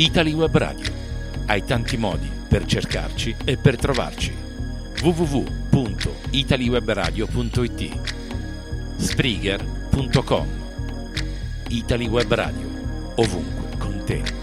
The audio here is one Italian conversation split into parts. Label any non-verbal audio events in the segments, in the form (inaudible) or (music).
Italy Web Radio. Hai tanti modi per cercarci e per trovarci. www.italiwebradio.it Spreaker.com Italy Web Radio. Ovunque con te.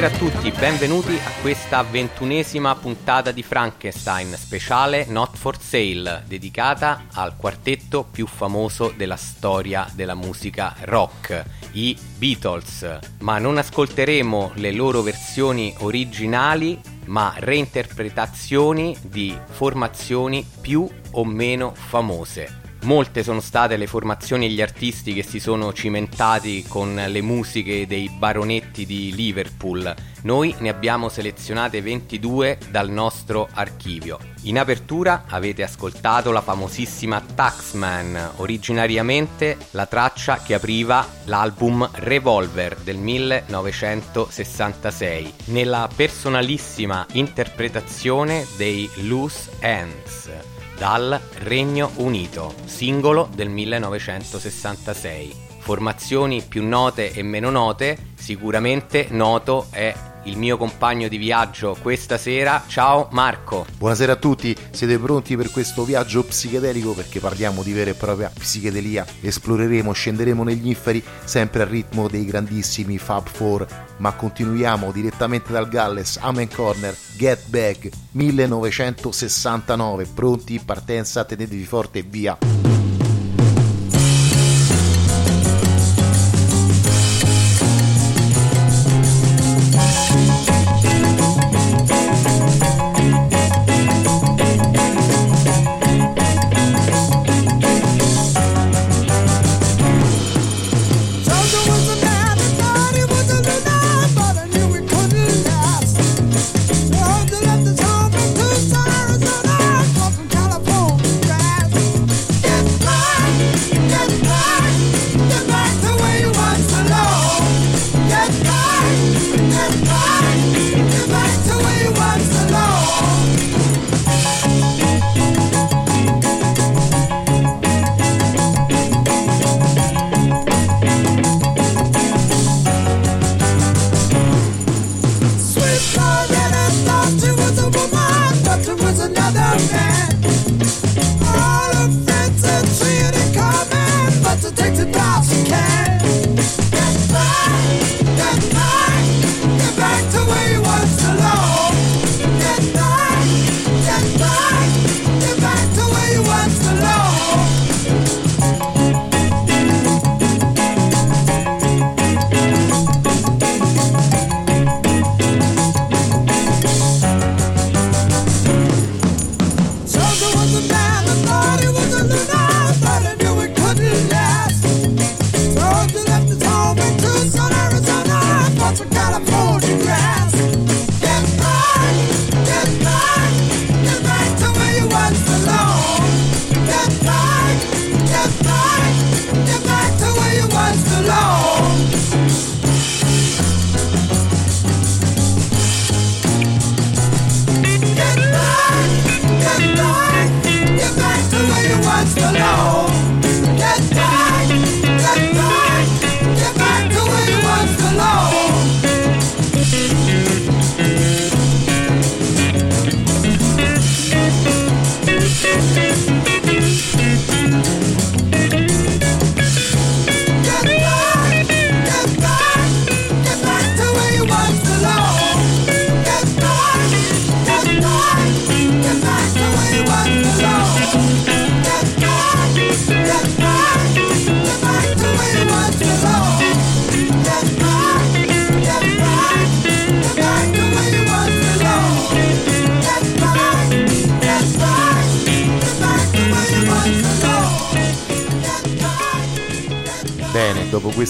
Buonasera a tutti, benvenuti a questa ventunesima puntata di Frankenstein speciale Not for Sale, dedicata al quartetto più famoso della storia della musica rock, i Beatles. Ma non ascolteremo le loro versioni originali, ma reinterpretazioni di formazioni più o meno famose. Molte sono state le formazioni e gli artisti che si sono cimentati con le musiche dei baronetti di Liverpool. Noi ne abbiamo selezionate 22 dal nostro archivio. In apertura avete ascoltato la famosissima Taxman, originariamente la traccia che apriva l'album Revolver del 1966, nella personalissima interpretazione dei Loose Ends dal Regno Unito, singolo del 1966. Formazioni più note e meno note, sicuramente noto è il mio compagno di viaggio questa sera. Ciao Marco. Buonasera a tutti, siete pronti per questo viaggio psichedelico? Perché parliamo di vera e propria psichedelia, esploreremo, scenderemo negli inferi sempre al ritmo dei grandissimi Fab Four, ma continuiamo direttamente dal Galles, Amen Corner, Get Back 1969, pronti, partenza, tenetevi forte, via!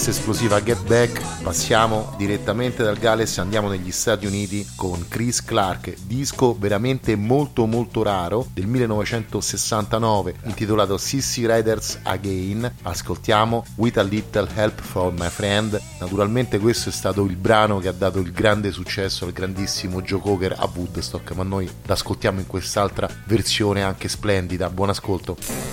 Questa esplosiva Get Back passiamo direttamente dal Galles e andiamo negli Stati Uniti con Chris Clark, disco veramente molto molto raro del 1969 intitolato Sissy Riders Again. Ascoltiamo With a Little Help from My Friend. Naturalmente questo è stato il brano che ha dato il grande successo al grandissimo Joe Cocker a Woodstock, ma noi l'ascoltiamo in quest'altra versione anche splendida. Buon ascolto.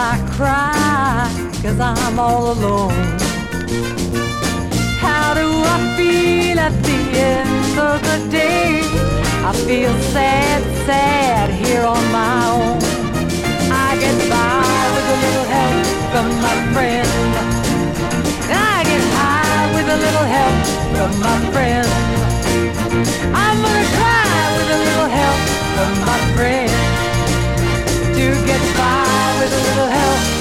I cry cause I'm all alone. How do I feel at the end of the day? I feel sad, sad here on my own. I get by with a little help from my friend. I get high with a little help from my friend. I'm gonna try with a little help from my friend to get by with a little help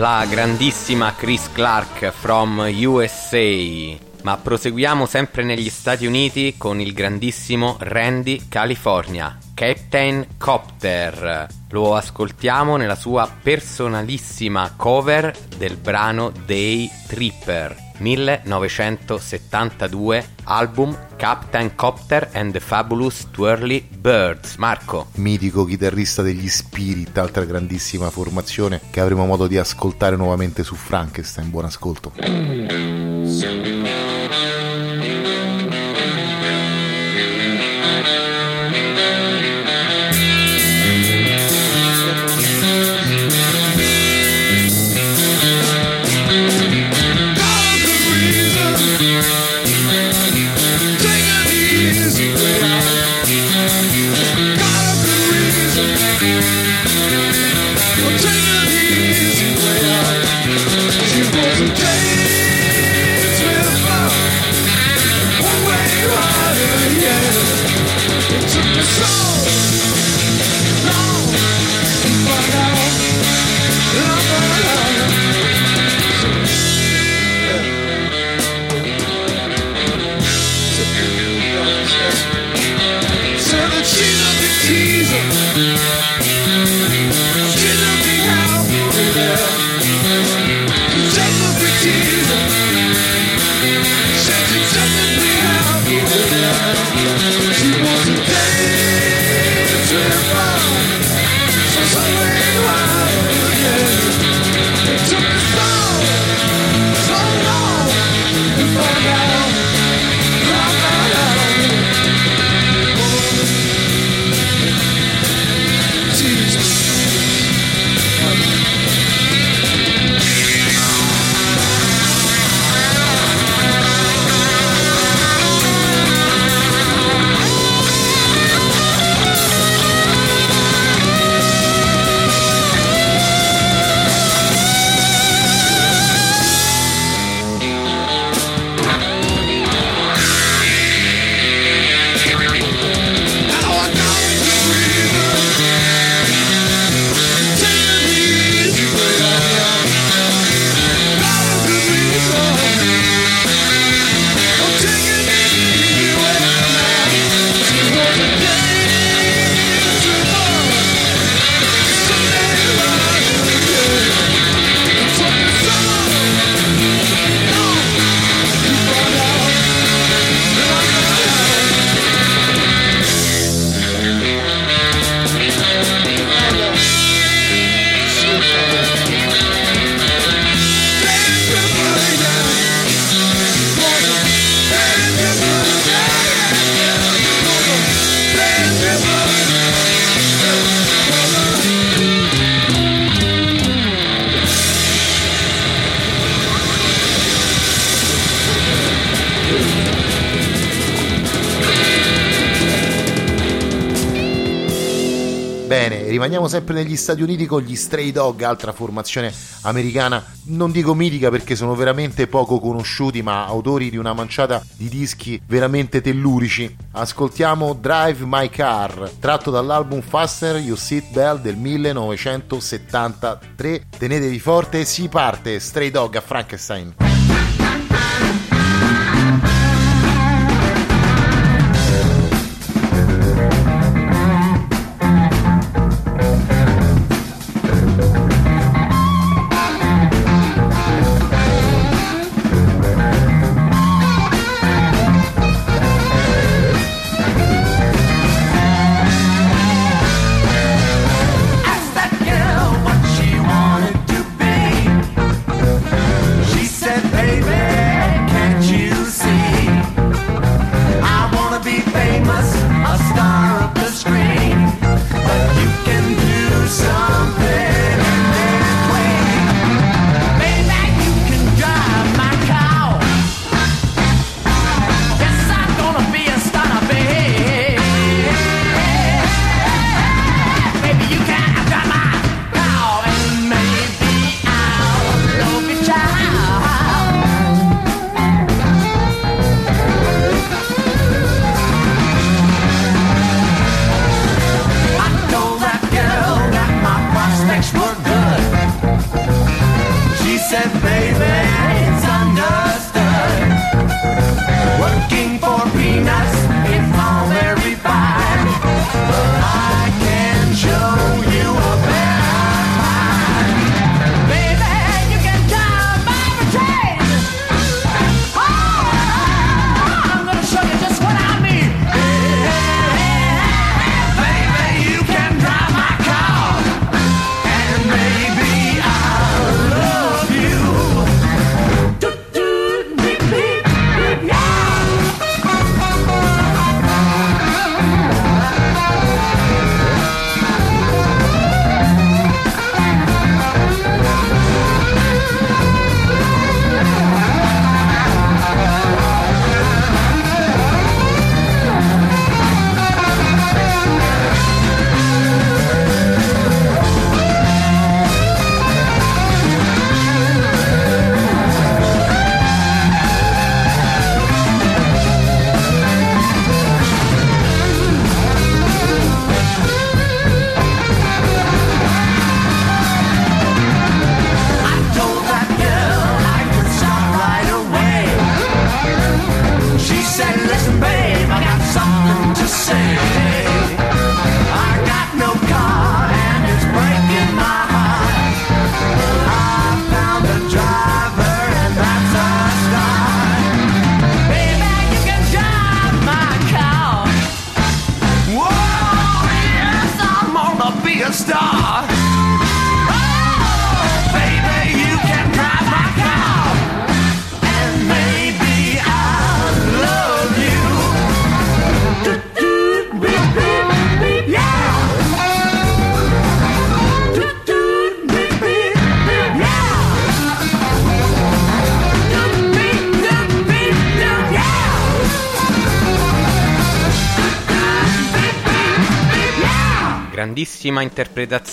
la grandissima Chris Clark from USA. Ma proseguiamo sempre negli Stati Uniti con il grandissimo Randy California, Captain Copter. Lo ascoltiamo nella sua personalissima cover del brano Day Tripper. 1972, album Captain Copter and the Fabulous Twirly Birds. Marco. Mitico chitarrista degli Spirit, altra grandissima formazione che avremo modo di ascoltare nuovamente su Frankenstein. Buon ascolto. (clears throat) rimaniamo sempre negli Stati Uniti con gli Stray Dog, altra formazione americana, non dico mitica perché sono veramente poco conosciuti, ma autori di una manciata di dischi veramente tellurici. Ascoltiamo Drive My Car, tratto dall'album Faster You Sit Bell del 1973. Tenetevi forte, si parte, Stray Dog a Frankenstein.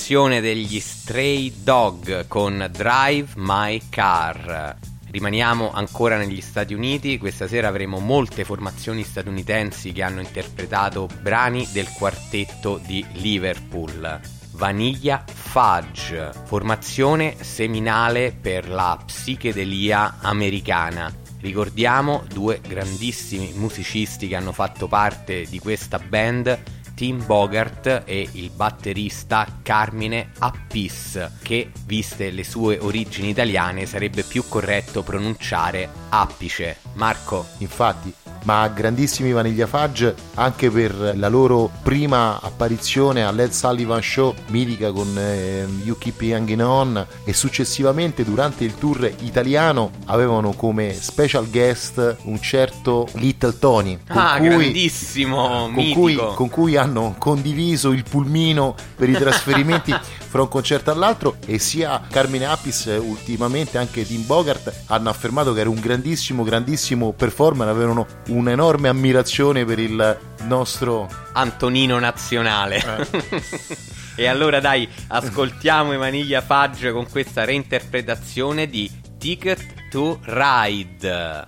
Interpretazione degli Stray Dog con Drive My Car. Rimaniamo ancora negli Stati Uniti, questa sera avremo molte formazioni statunitensi che hanno interpretato brani del quartetto di Liverpool. Vaniglia Fudge, formazione seminale per la psichedelia americana. Ricordiamo due grandissimi musicisti che hanno fatto parte di questa band Tim Bogart e il batterista Carmine Appis, che viste le sue origini italiane sarebbe più corretto pronunciare Appice. Marco. Infatti, ma grandissimi Vaniglia Fudge anche per la loro prima apparizione all'Ed Sullivan Show mitica con eh, You Keep Hanging On e successivamente durante il tour italiano avevano come special guest un certo Little Tony ah, cui, grandissimo, con cui, con cui hanno condiviso il pulmino per i trasferimenti (laughs) fra un concerto all'altro e sia Carmine Apis ultimamente anche Tim Bogart hanno affermato che era un grandissimo grandissimo performer avevano un'enorme ammirazione per il nostro Antonino nazionale eh. (laughs) e allora dai ascoltiamo Emanuele Fudge con questa reinterpretazione di Ticket to Ride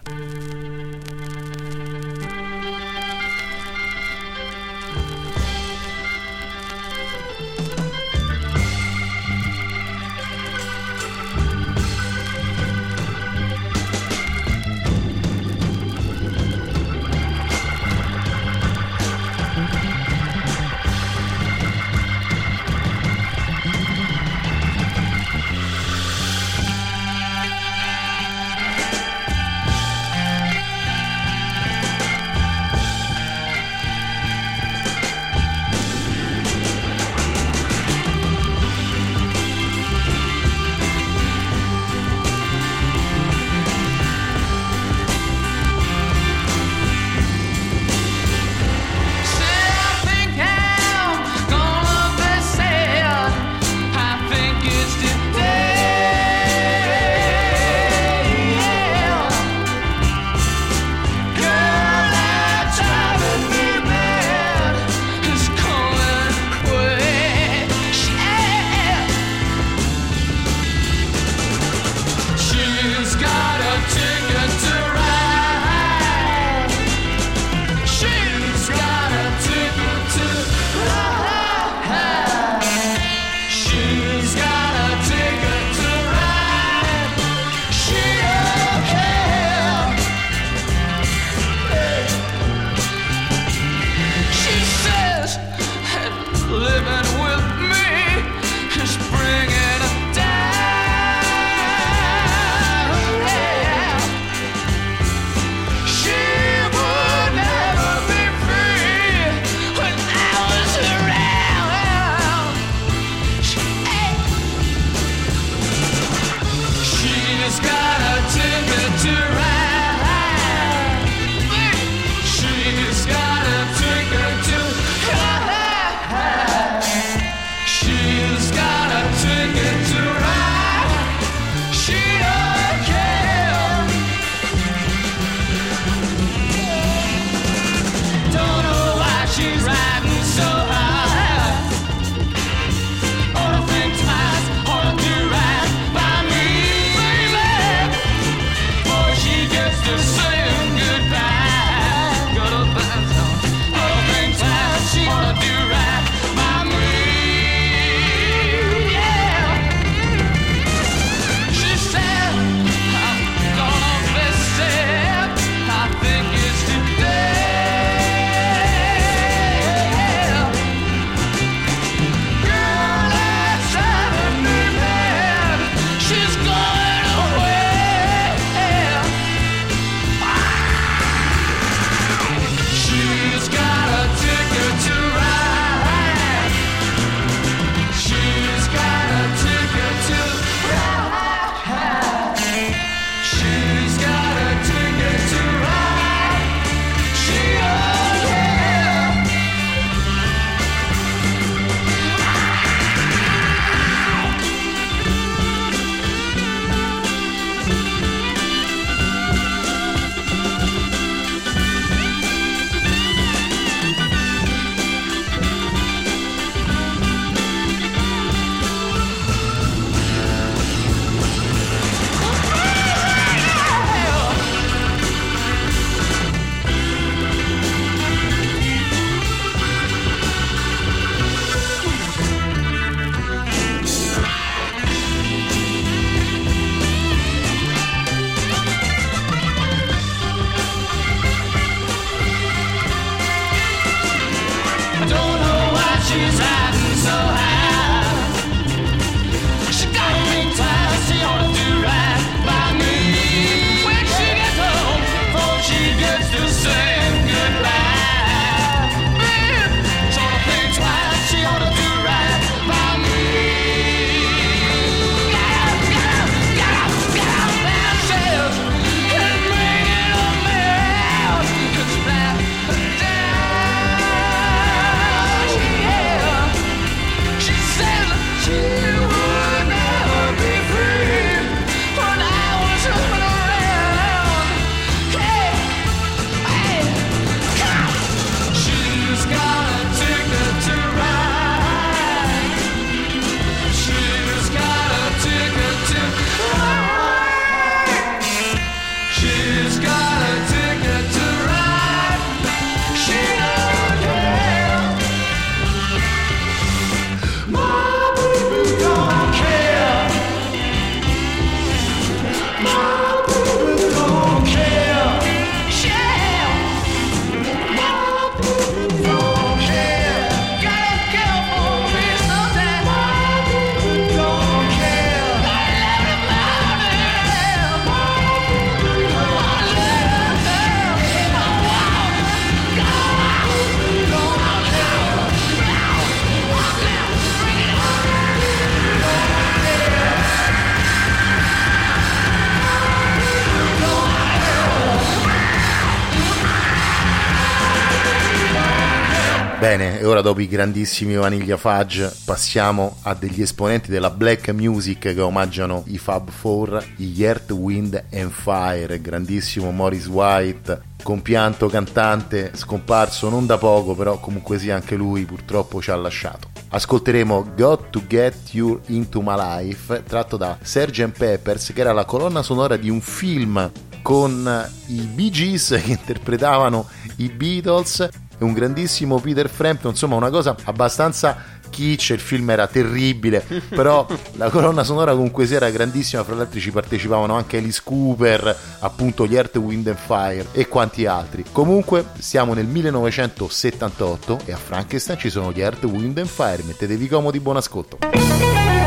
ora dopo i grandissimi Vaniglia Fudge passiamo a degli esponenti della black music che omaggiano i Fab Four, gli Earth, Wind and Fire, grandissimo Morris White, compianto cantante, scomparso non da poco, però comunque sia anche lui purtroppo ci ha lasciato. Ascolteremo Got to Get You Into My Life, tratto da Sgt. Peppers, che era la colonna sonora di un film con i Bee Gees che interpretavano i Beatles e un grandissimo Peter Frampton, insomma una cosa abbastanza kitsch, il film era terribile, (laughs) però la colonna sonora comunque sia era grandissima, fra l'altro ci partecipavano anche Alice Cooper, appunto gli Earth, Wind and Fire e quanti altri. Comunque siamo nel 1978 e a Frankenstein ci sono gli Earth, Wind and Fire, mettetevi comodi, buon ascolto.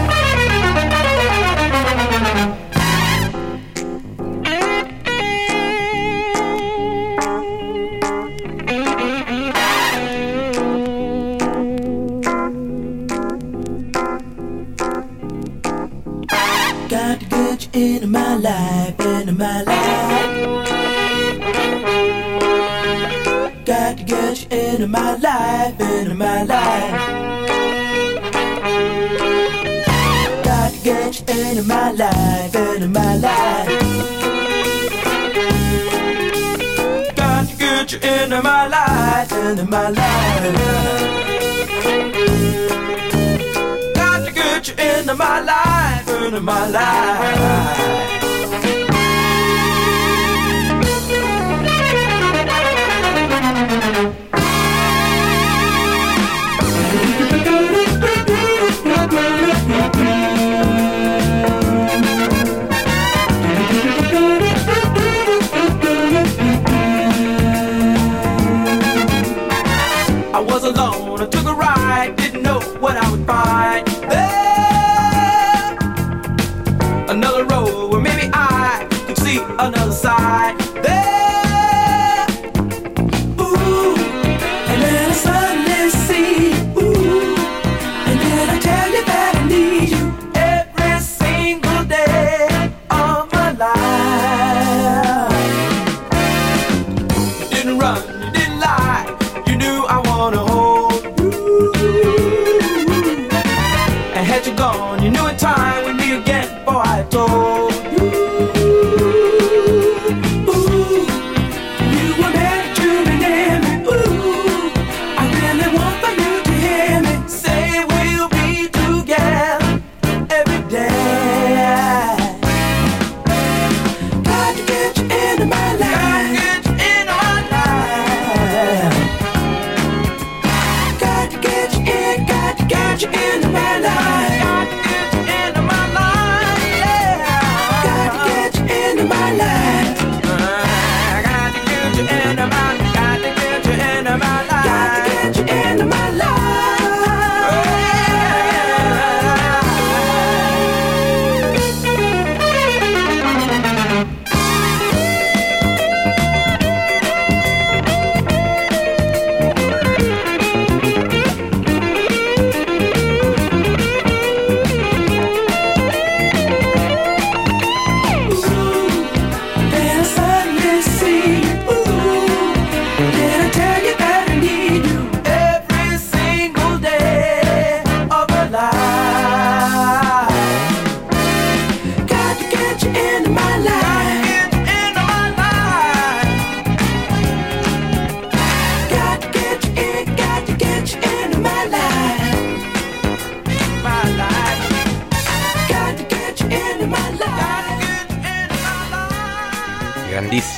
Life. Got to get you into my life, into my life. Got to get you into my life, into my life. Got to get you into my life, into my life.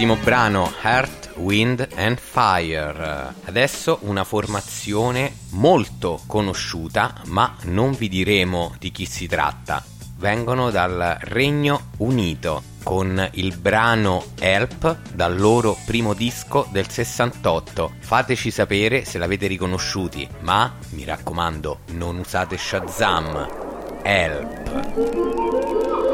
Grandissimo brano Earth, Wind and Fire. Adesso una formazione molto conosciuta, ma non vi diremo di chi si tratta. Vengono dal Regno Unito con il brano Help dal loro primo disco del 68. Fateci sapere se l'avete riconosciuti, ma mi raccomando, non usate Shazam. Help.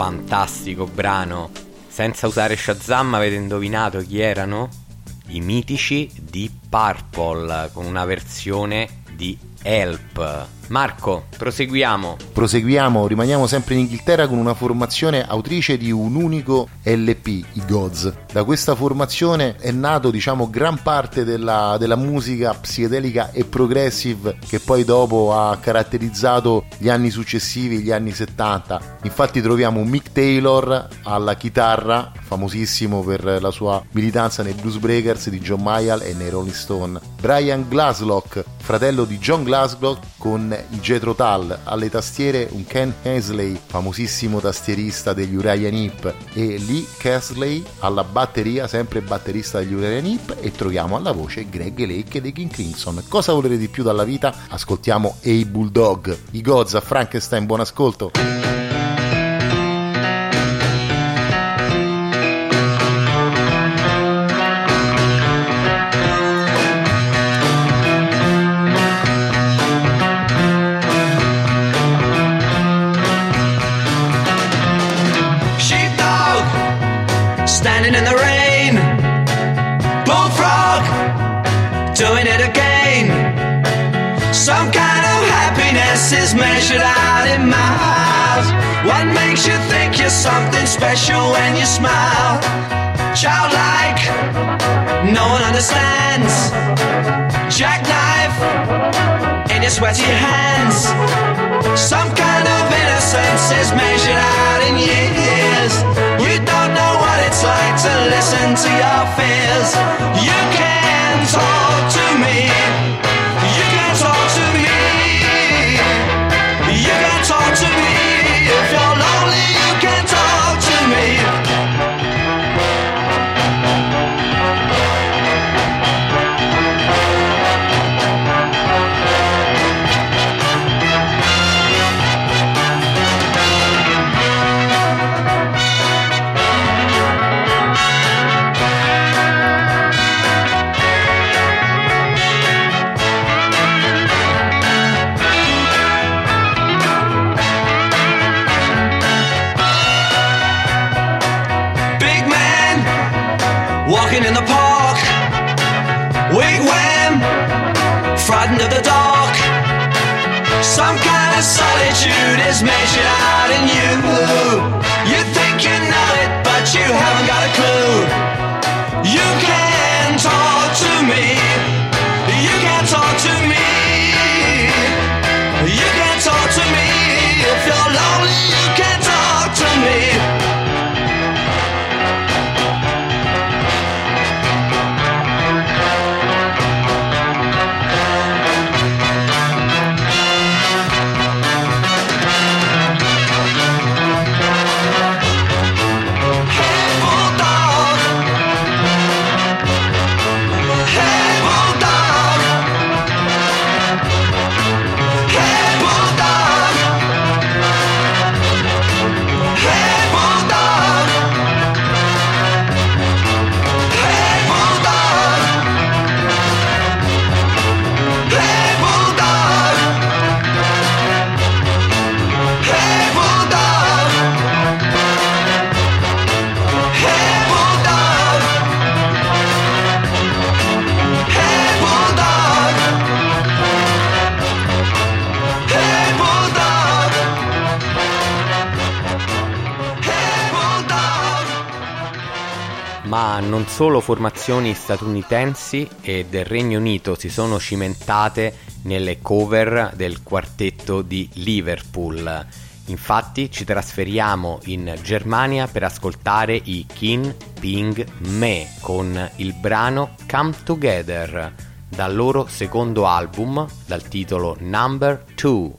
Fantastico brano. Senza usare Shazam avete indovinato chi erano? I mitici di Purple con una versione di Help. Marco, proseguiamo. Proseguiamo, rimaniamo sempre in Inghilterra con una formazione autrice di un unico LP, i Gods. Da questa formazione è nato, diciamo, gran parte della, della musica psichedelica e progressive che poi dopo ha caratterizzato gli anni successivi, gli anni 70. Infatti troviamo Mick Taylor alla chitarra, famosissimo per la sua militanza nei Blues Breakers di John Mayall e nei Rolling Stone. Brian Glaslock, fratello di John Glasgow con i Jetro Tull, alle tastiere un Ken Hensley, famosissimo tastierista degli Uriah Heep e Lee Kesley alla batteria, sempre batterista degli Uriah Heep e troviamo alla voce Greg Lake dei King Crimson. Cosa volere di più dalla vita? Ascoltiamo A Bulldog, i Gods a Frankenstein, buon ascolto. Sweaty hands. Some kind of innocence is measured out in years. You don't know what it's like to listen to your fears. You can talk solo formazioni statunitensi e del Regno Unito si sono cimentate nelle cover del quartetto di Liverpool. Infatti ci trasferiamo in Germania per ascoltare i Kin Ping Me con il brano Come Together dal loro secondo album dal titolo Number 2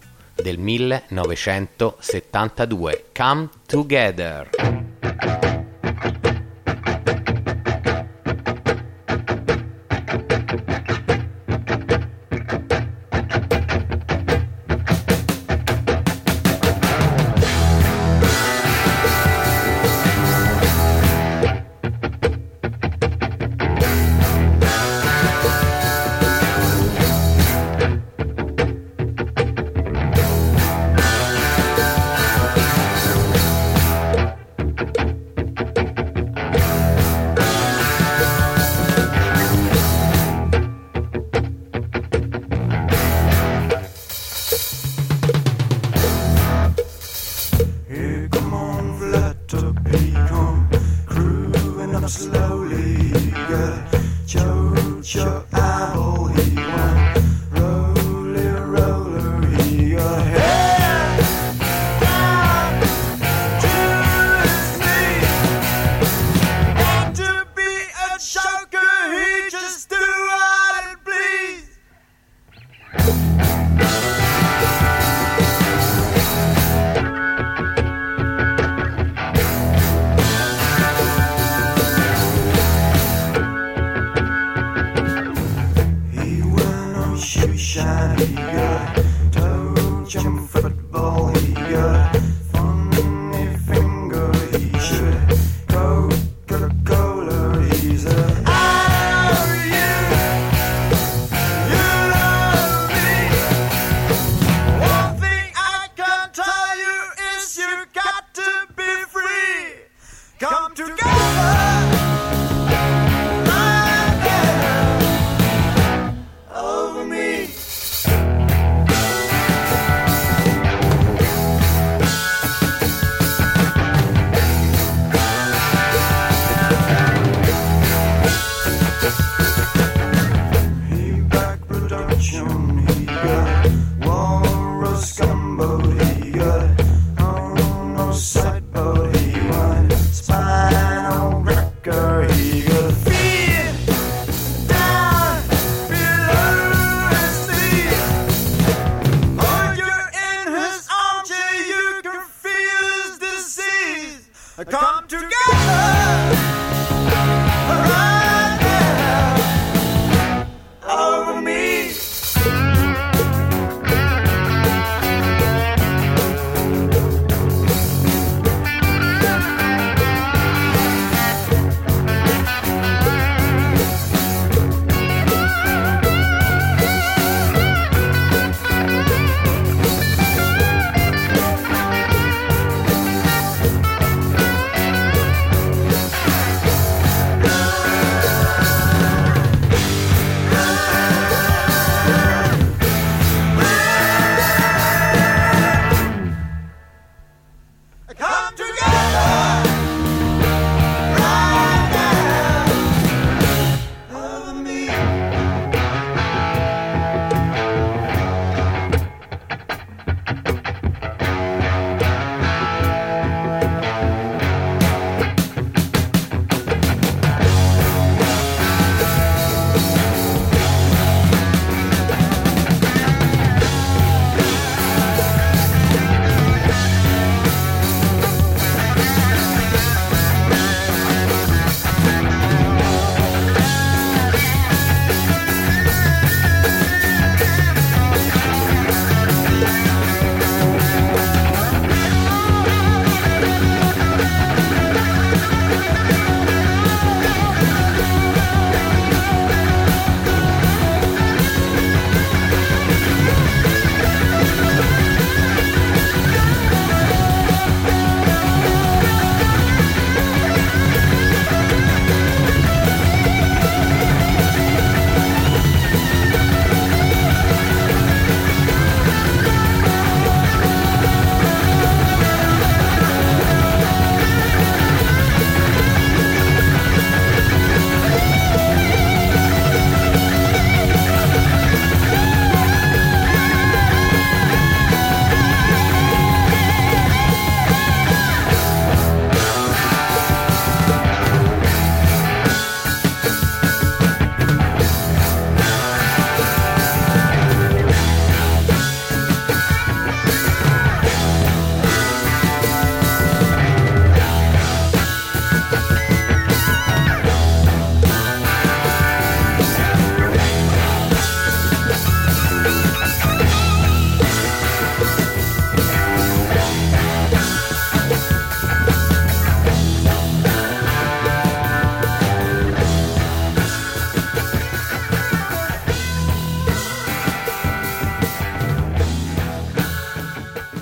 del 1972 Come Together.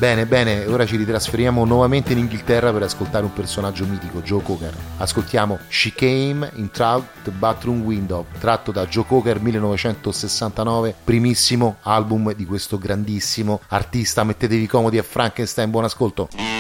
Bene, bene, ora ci ritrasferiamo nuovamente in Inghilterra per ascoltare un personaggio mitico, Joe Cocker. Ascoltiamo She Came in Trout Bathroom Window, tratto da Joe Cocker 1969, primissimo album di questo grandissimo artista. Mettetevi comodi a Frankenstein, buon ascolto.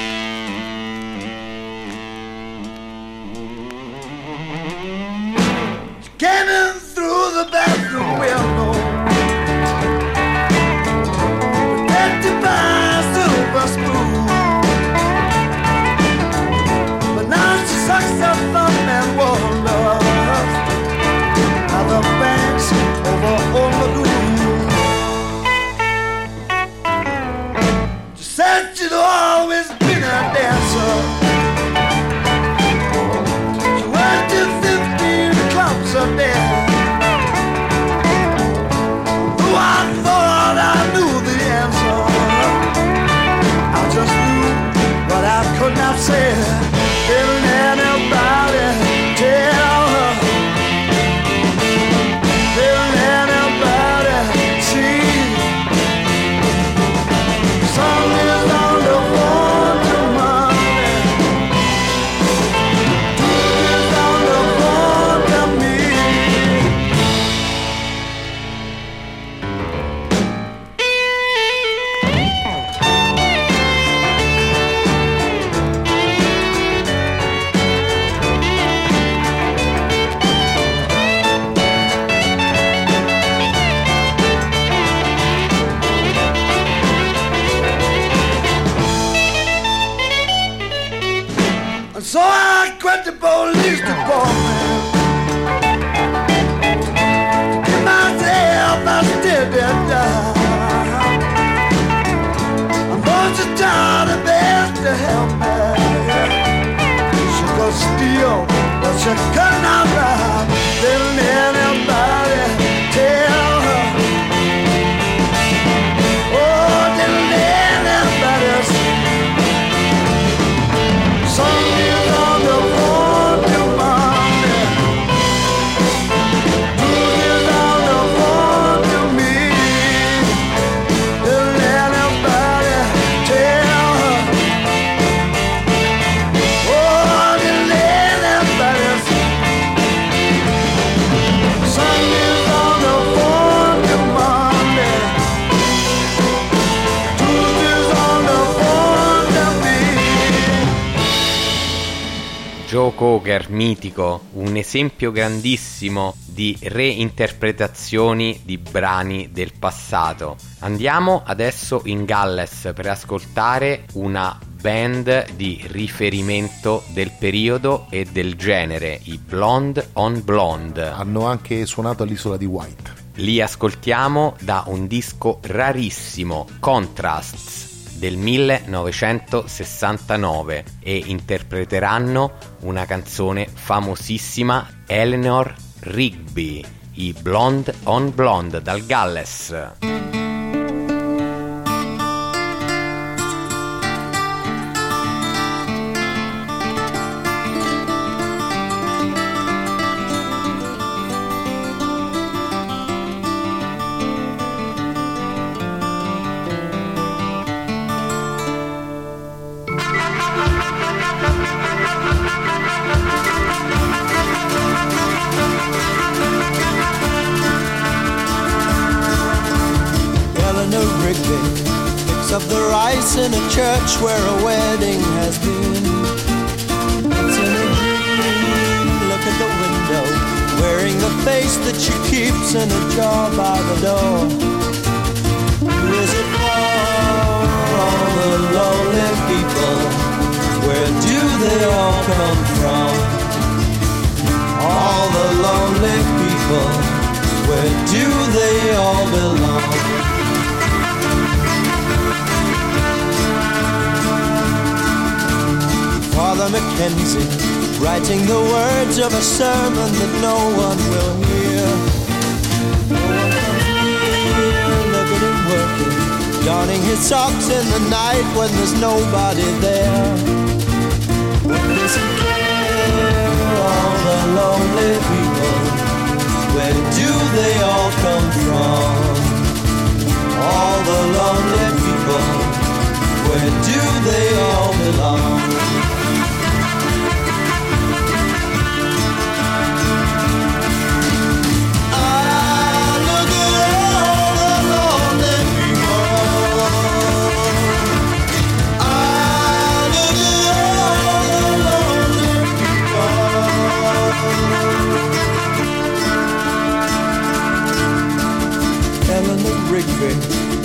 Wagner mitico, un esempio grandissimo di reinterpretazioni di brani del passato. Andiamo adesso in Galles per ascoltare una band di riferimento del periodo e del genere, i Blonde on Blonde. Hanno anche suonato all'isola di White. Li ascoltiamo da un disco rarissimo, Contrasts del 1969 e interpreteranno una canzone famosissima Eleanor Rigby, i Blonde on Blonde dal Galles.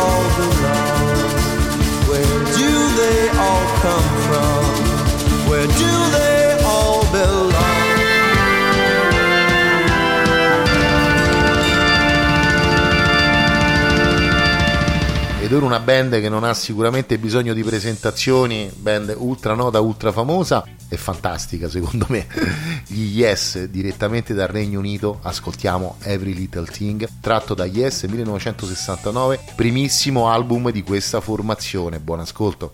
all belong? Where do they all come from? Where do they loro una band che non ha sicuramente bisogno di presentazioni, band ultra nota, ultra famosa e fantastica secondo me. Gli Yes direttamente dal Regno Unito, ascoltiamo Every Little Thing, tratto da Yes 1969, primissimo album di questa formazione. Buon ascolto.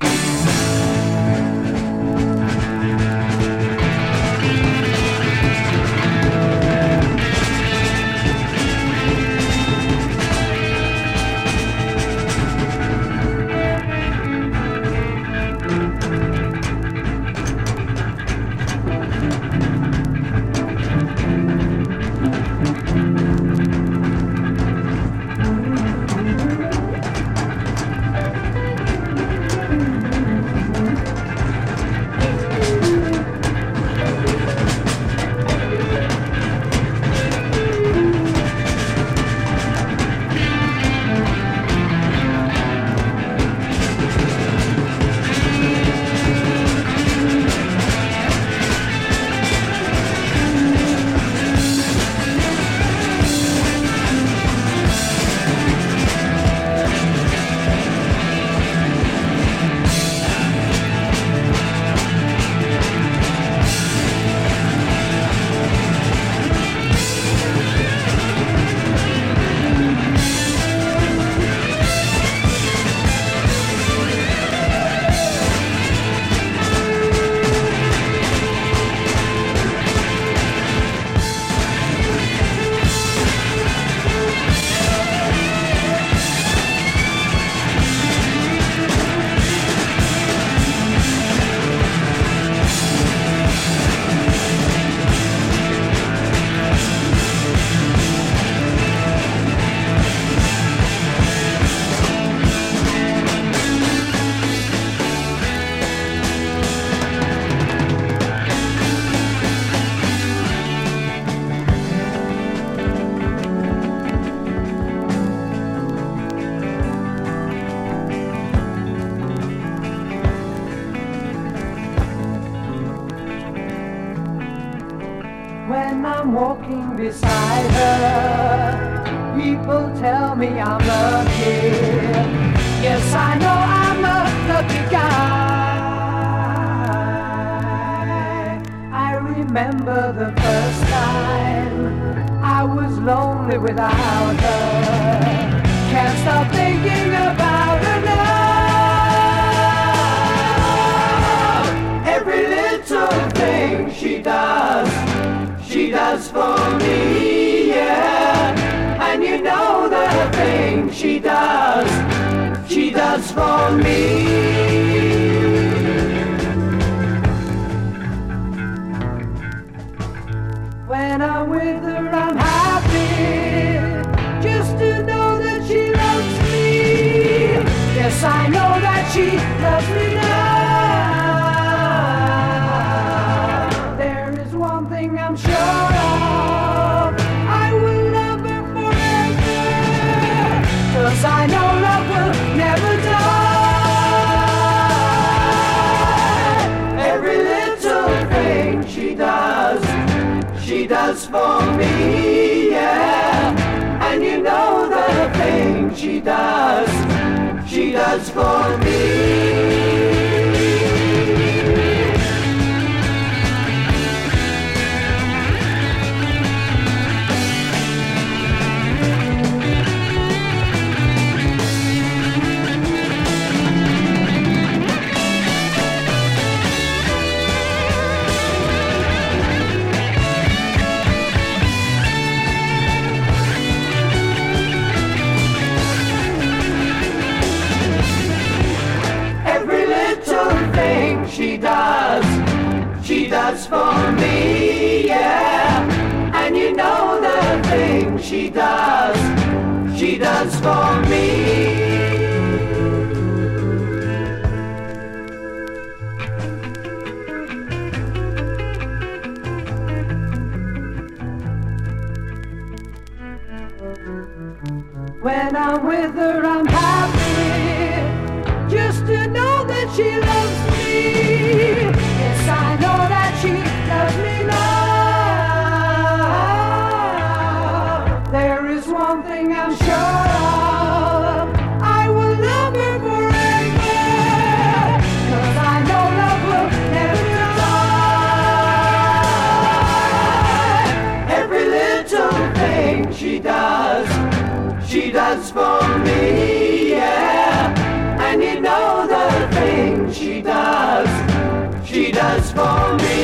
She does for me.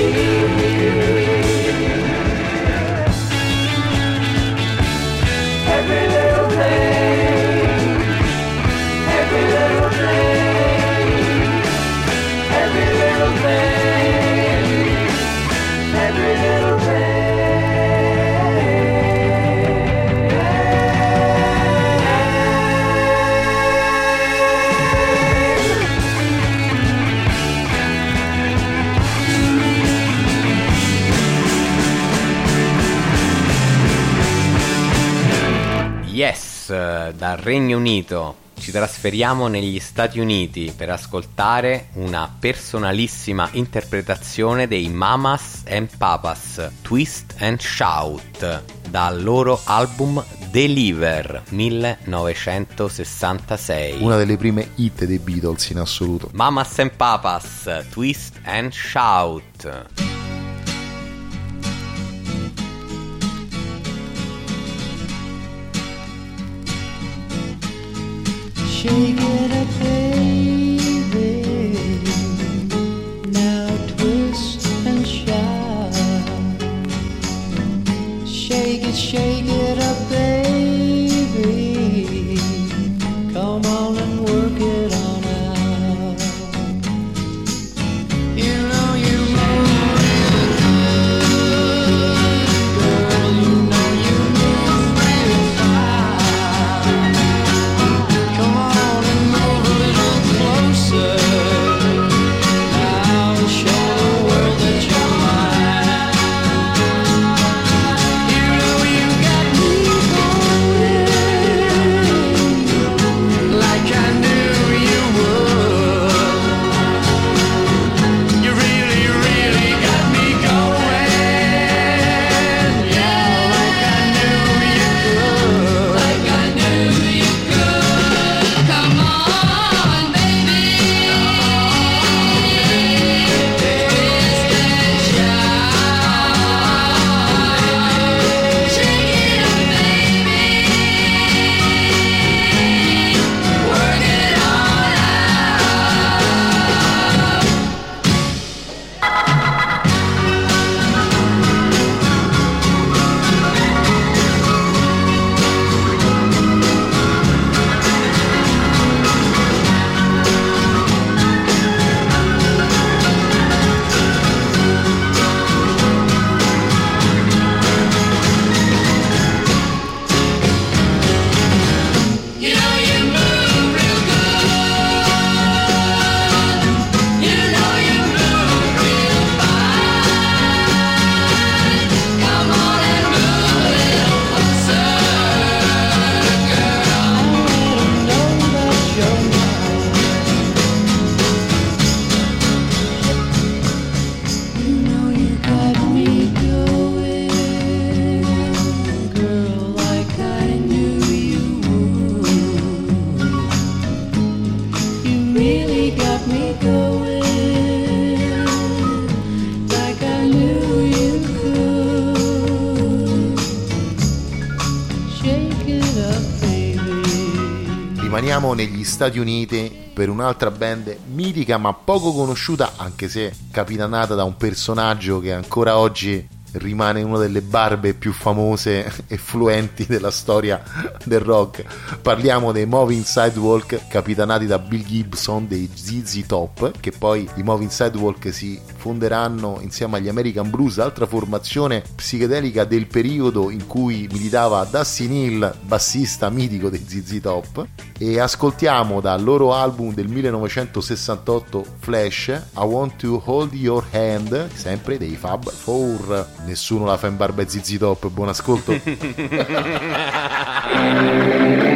Eh, dal Regno Unito ci trasferiamo negli Stati Uniti per ascoltare una personalissima interpretazione dei Mamas and Papas Twist and Shout dal loro album Deliver 1966. Una delle prime hit dei Beatles in assoluto. Mamas and Papas Twist and Shout. shaking. Stati Uniti per un'altra band mitica ma poco conosciuta, anche se capitanata da un personaggio che ancora oggi rimane una delle barbe più famose (laughs) e fluenti della storia del rock. Parliamo dei Moving Sidewalk, capitanati da Bill Gibson dei ZZ Top, che poi i Moving Sidewalk si fonderanno insieme agli American Blues, altra formazione psichedelica del periodo in cui militava Dusty Neal, bassista mitico dei ZZ Top. E ascoltiamo dal loro album del 1968 Flash I Want to Hold Your Hand, sempre dei Fab Four. Nessuno la fa in barba ai ZZ Top, buon ascolto. (laughs)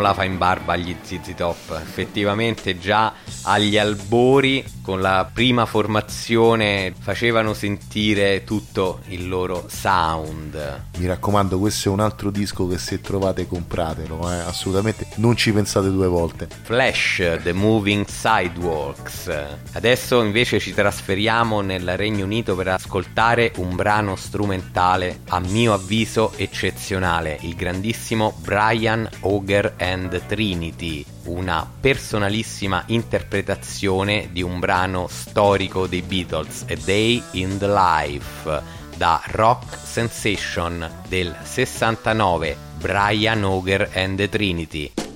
la fa in barba agli ZZ Top. Effettivamente già agli albori, con la prima formazione, facevano sentire tutto il loro sound. Mi raccomando, questo è un altro disco che se trovate compratelo, eh, assolutamente non ci pensate due volte. Flash, The Moving Sidewalks. Adesso invece ci trasferiamo nel Regno Unito per ascoltare un brano strumentale a mio avviso eccezionale, il grandissimo Brian Auger and Trinity, una personalissima interpretazione di un brano storico dei Beatles, A Day in the Life, da Rock Sensation del 69, Brian Auger and the Trinity.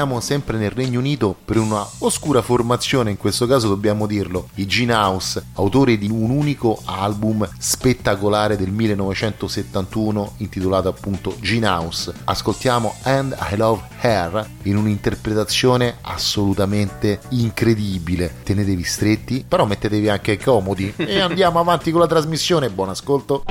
Rimaniamo sempre nel Regno Unito per una oscura formazione, in questo caso dobbiamo dirlo, i Gene House, autori di un unico album spettacolare del 1971 intitolato appunto Gene House. Ascoltiamo And I Love Her in un'interpretazione assolutamente incredibile. Tenetevi stretti, però mettetevi anche comodi e andiamo avanti con la trasmissione. Buon ascolto.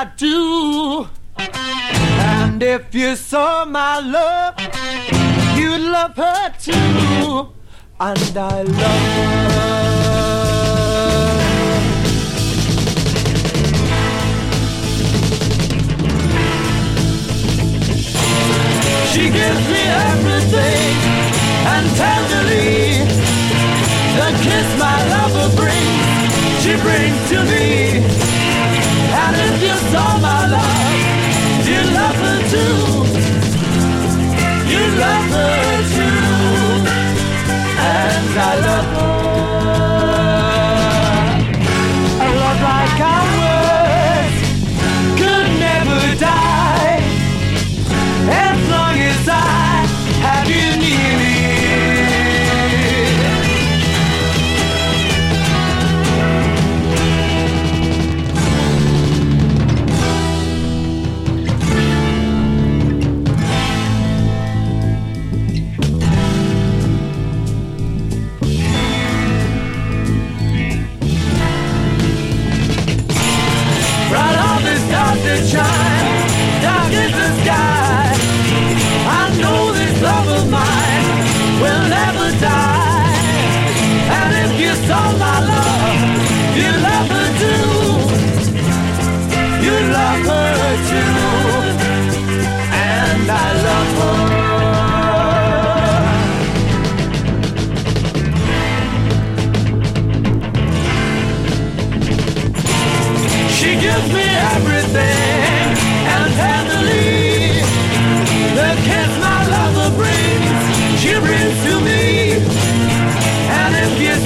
I do. And if you saw my love, you'd love her too. And I love her. She gives me everything and tenderly the kiss my lover brings, she brings to me. You my you love her too. You love her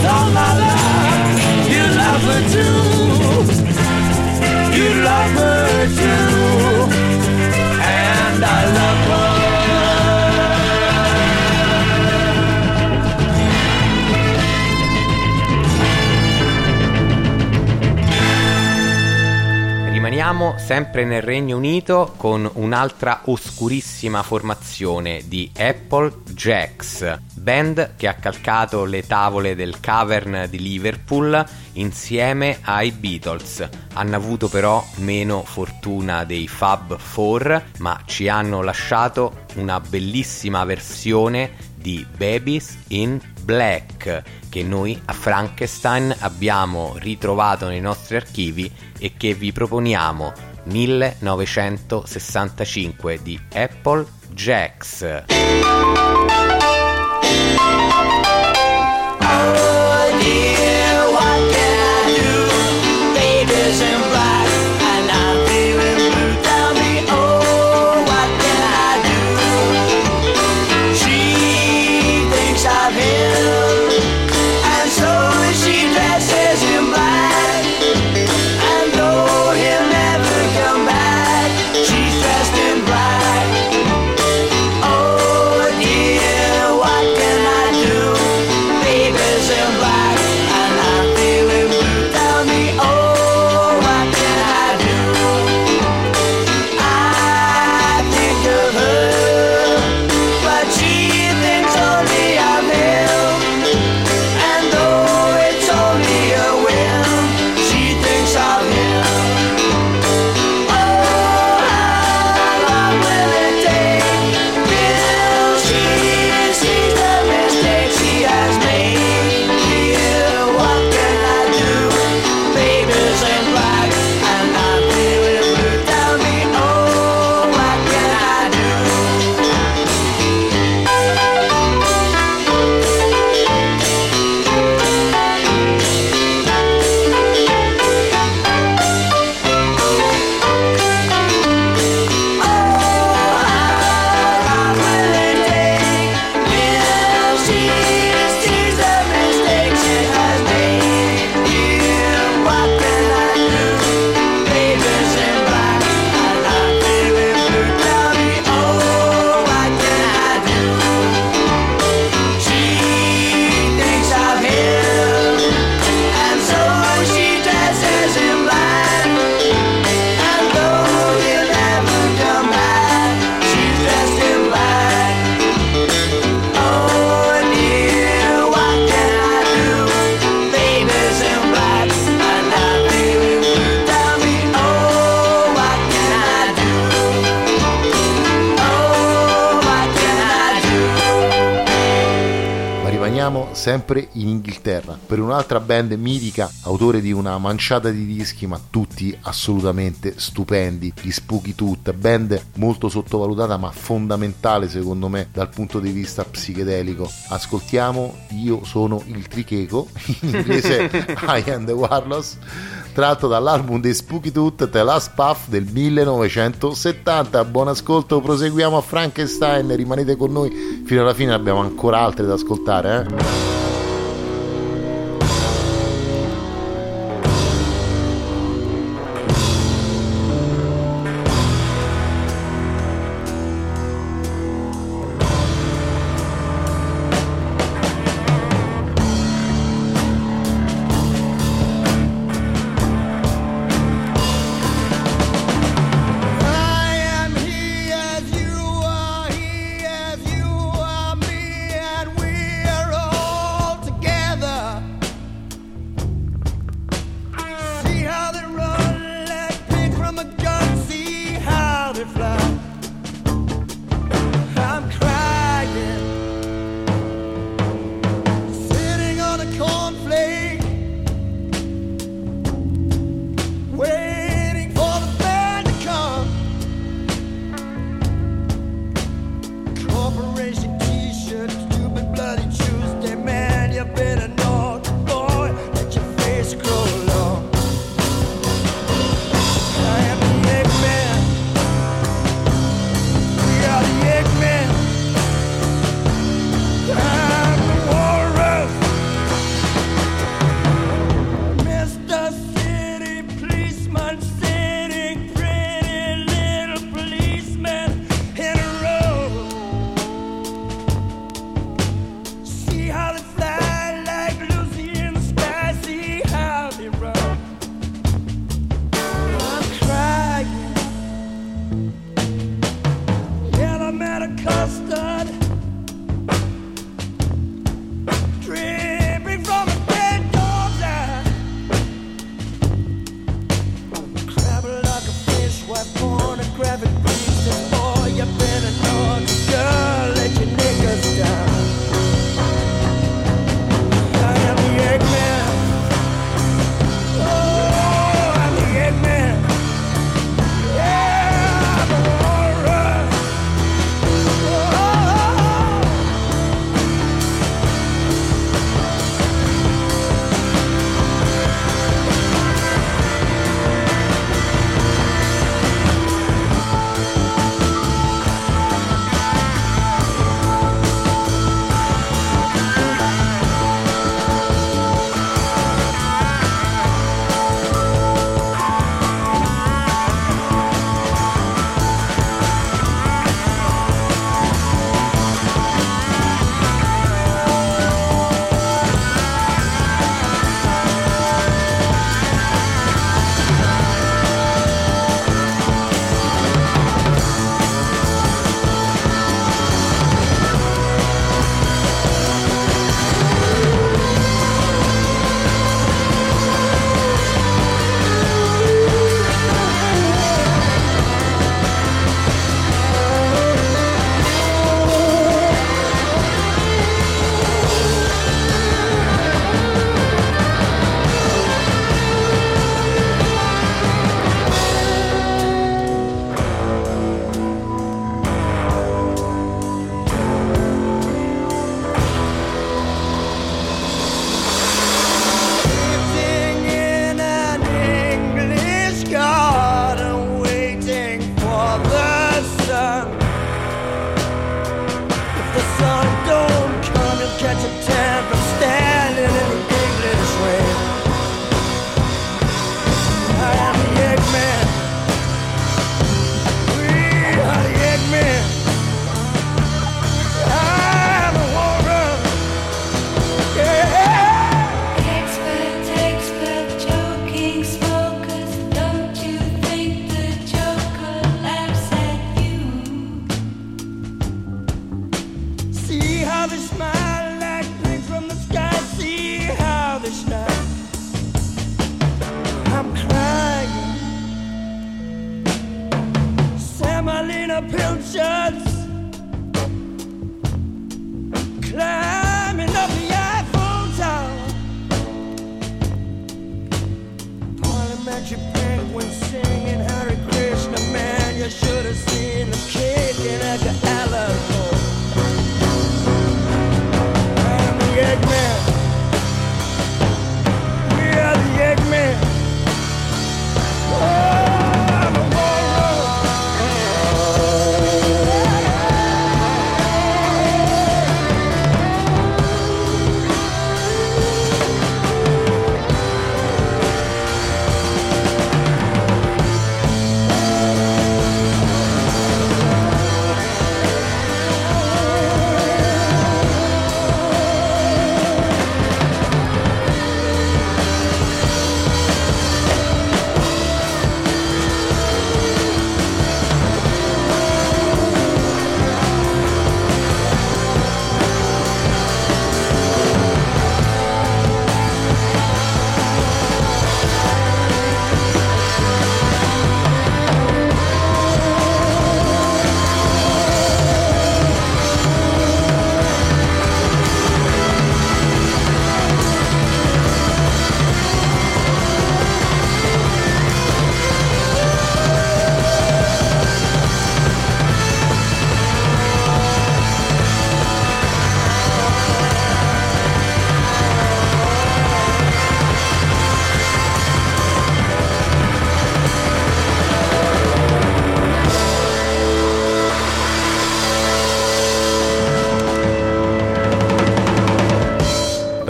saw my love, you love her too. You love her too. And I love her. Rimaniamo sempre nel Regno Unito con un'altra oscurissima formazione di Apple Jacks, band che ha calcato le tavole del Cavern di Liverpool insieme ai Beatles. Hanno avuto però meno fortuna dei Fab Four, ma ci hanno lasciato una bellissima versione di Babies in Black che noi a Frankenstein abbiamo ritrovato nei nostri archivi e che vi proponiamo 1965 di Apple Jacks. Oh sempre in Inghilterra, per un'altra band mitica, autore di una manciata di dischi, ma tutti assolutamente stupendi, gli Spooky Tooth, band molto sottovalutata ma fondamentale secondo me dal punto di vista psichedelico. Ascoltiamo Io sono il tricheco, in inglese (laughs) I am the Warlos, tratto dall'album dei Spooky Tooth The Last Puff del 1970. Buon ascolto, proseguiamo a Frankenstein, rimanete con noi fino alla fine, abbiamo ancora altre da ascoltare. Eh?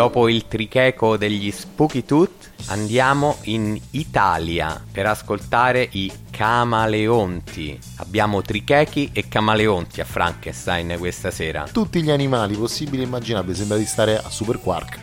Dopo il tricheco degli Spooky Tooth andiamo in Italia per ascoltare i Camaleonti. Abbiamo trichechi e camaleonti a Frankenstein questa sera. Tutti gli animali possibili e immaginabili, sembra di stare a Super Quark.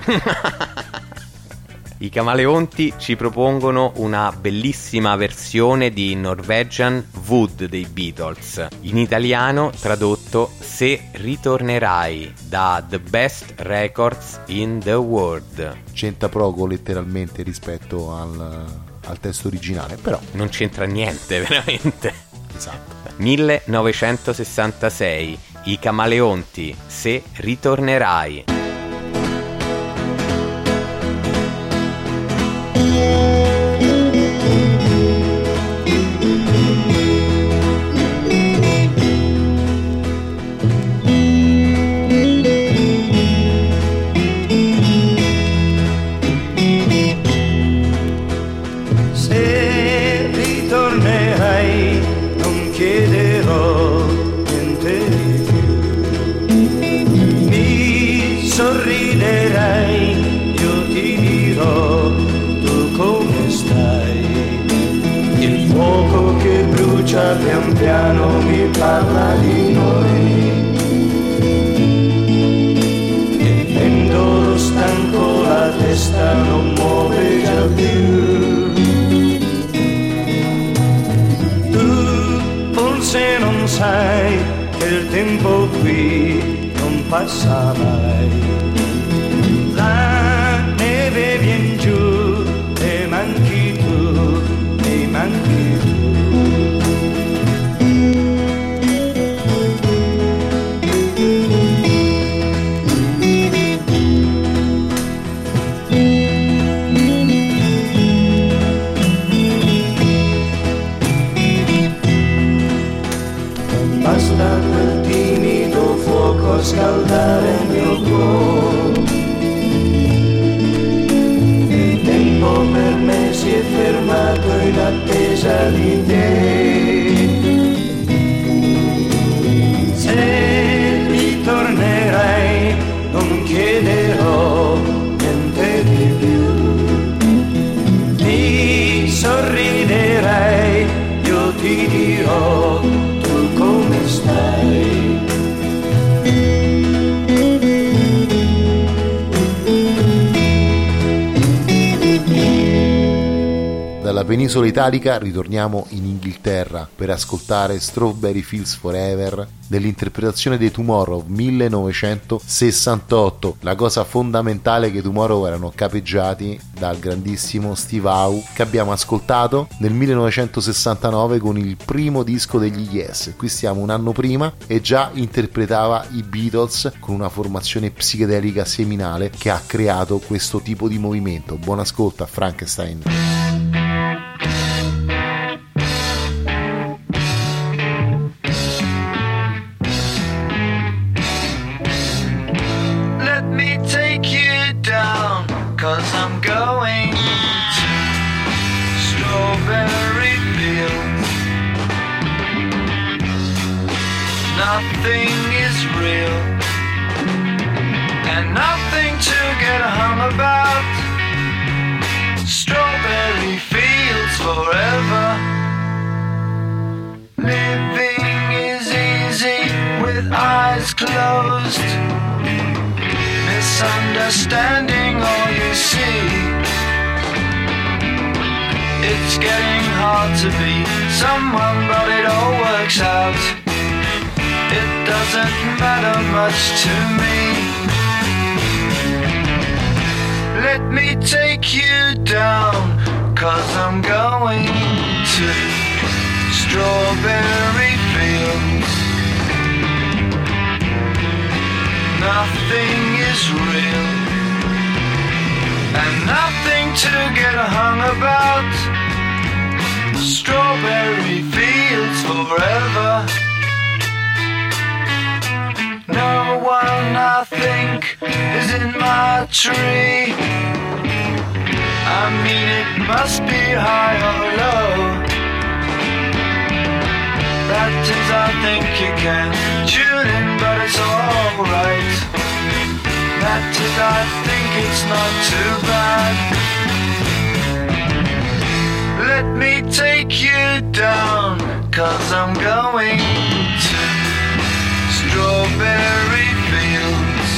(laughs) I Camaleonti ci propongono una bellissima versione di Norwegian Wood dei Beatles, in italiano tradotto Se ritornerai da The Best Records in the World. C'entra poco letteralmente rispetto al, al testo originale, però Non c'entra niente, (laughs) veramente. esatto. 1966 I Camaleonti Se ritornerai. Qui la tes jardiniers. Penisola italica ritorniamo in Inghilterra per ascoltare Strawberry Fields Forever dell'interpretazione dei Tomorrow 1968. La cosa fondamentale è che i Tomorrow erano capeggiati dal grandissimo Steve Howe che abbiamo ascoltato nel 1969 con il primo disco degli Yes. Qui stiamo un anno prima e già interpretava i Beatles con una formazione psichedelica seminale che ha creato questo tipo di movimento. Buon ascolto a Frankenstein. Misunderstanding all you see. It's getting hard to be someone, but it all works out. It doesn't matter much to me. Let me take you down, cause I'm going to strawberry fields. Nothing is real, and nothing to get hung about. Strawberry fields forever. No one I think is in my tree. I mean, it must be high or low. That is, I think you can tune in, but it's alright. That is, I think it's not too bad. Let me take you down, cause I'm going to strawberry fields.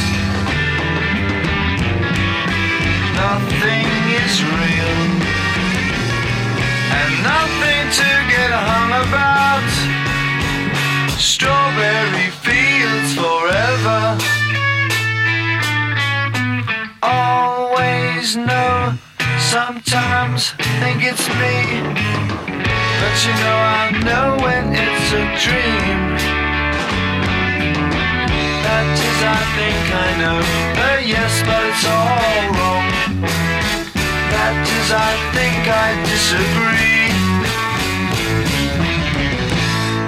Nothing is real, and nothing to get hung about. Strawberry fields forever. Always know, sometimes think it's me. But you know, I know when it's a dream. That is, I think I know. Uh, yes, but it's all wrong. That is, I think I disagree.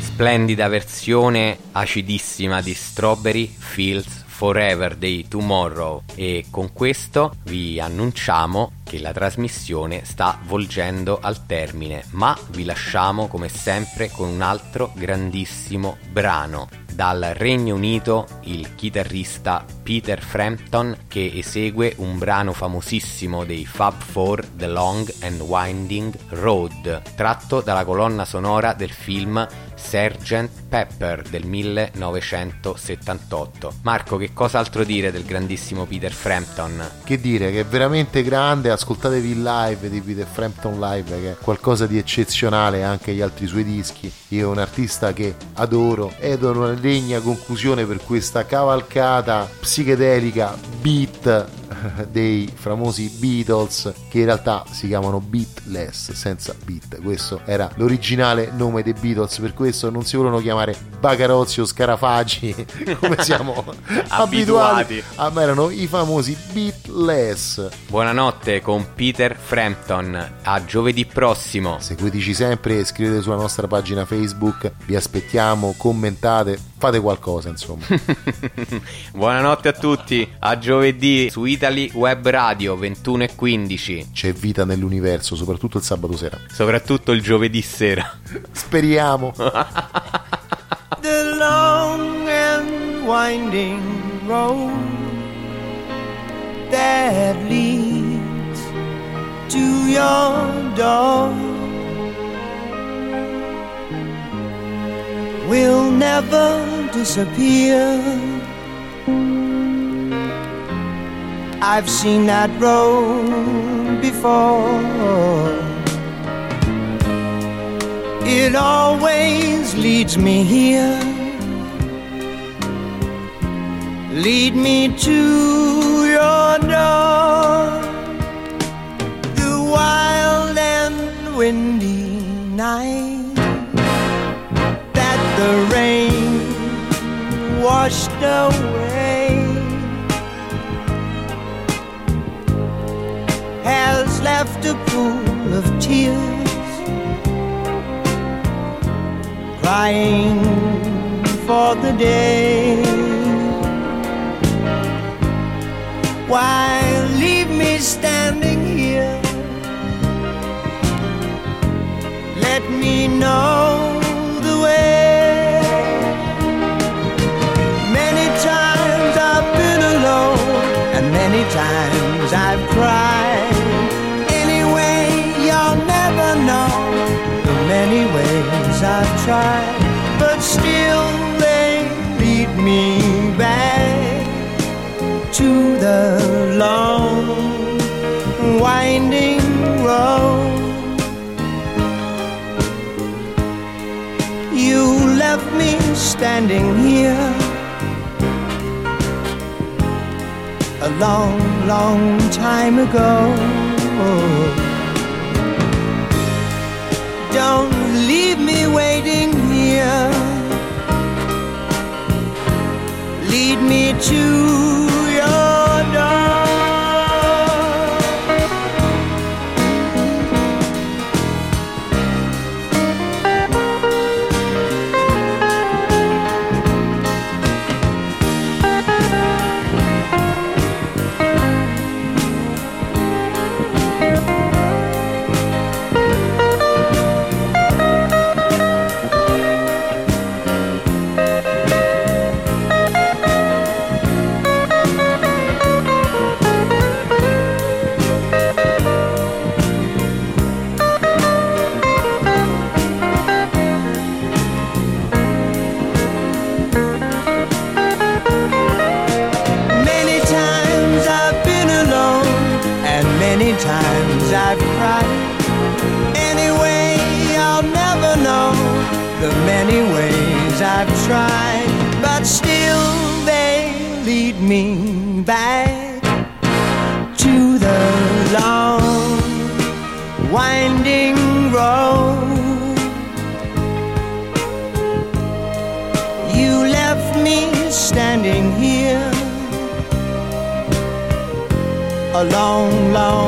Splendida versione acidissima di Strawberry Fields Forever dei Tomorrow e con questo vi annunciamo che la trasmissione sta volgendo al termine, ma vi lasciamo come sempre con un altro grandissimo brano. Dal Regno Unito il chitarrista Peter Frampton che esegue un brano famosissimo dei Fab Four The Long and Winding Road, tratto dalla colonna sonora del film Sgt. Pepper del 1978. Marco, che cos'altro dire del grandissimo Peter Frampton? Che dire, che è veramente grande, ascoltatevi il live di Peter Frampton Live, che è qualcosa di eccezionale anche gli altri suoi dischi. Io è un artista che adoro ed è una degna conclusione per questa cavalcata psichedelica beat (laughs) dei famosi Beatles che in realtà si chiamano Beatless senza beat. Questo era l'originale nome dei Beatles per questo non si volevano chiamare Bagarozzi o Scarafaggi (laughs) come (laughs) siamo abituati, Abituati. Ah, ma erano i famosi Beatless. Buonanotte con Peter Frampton, a giovedì prossimo. seguiteci sempre iscrivetevi sulla nostra pagina Facebook vi aspettiamo commentate fate qualcosa insomma. Buonanotte a tutti, a giovedì su Ita Italy Web Radio 21 e 15, C'è vita nell'universo, soprattutto il sabato sera. soprattutto il giovedì sera. (laughs) Speriamo. (laughs) the long and winding road that leads to your door will never disappear. I've seen that road before. It always leads me here. Lead me to your door. The wild and windy night that the rain washed away has left a pool of tears crying for the day. Why leave me standing I've but still they lead me back to the long, winding road. You left me standing here a long, long time ago. Don't waiting here. Lead me to I've but still they lead me back to the long, winding road. You left me standing here a long, long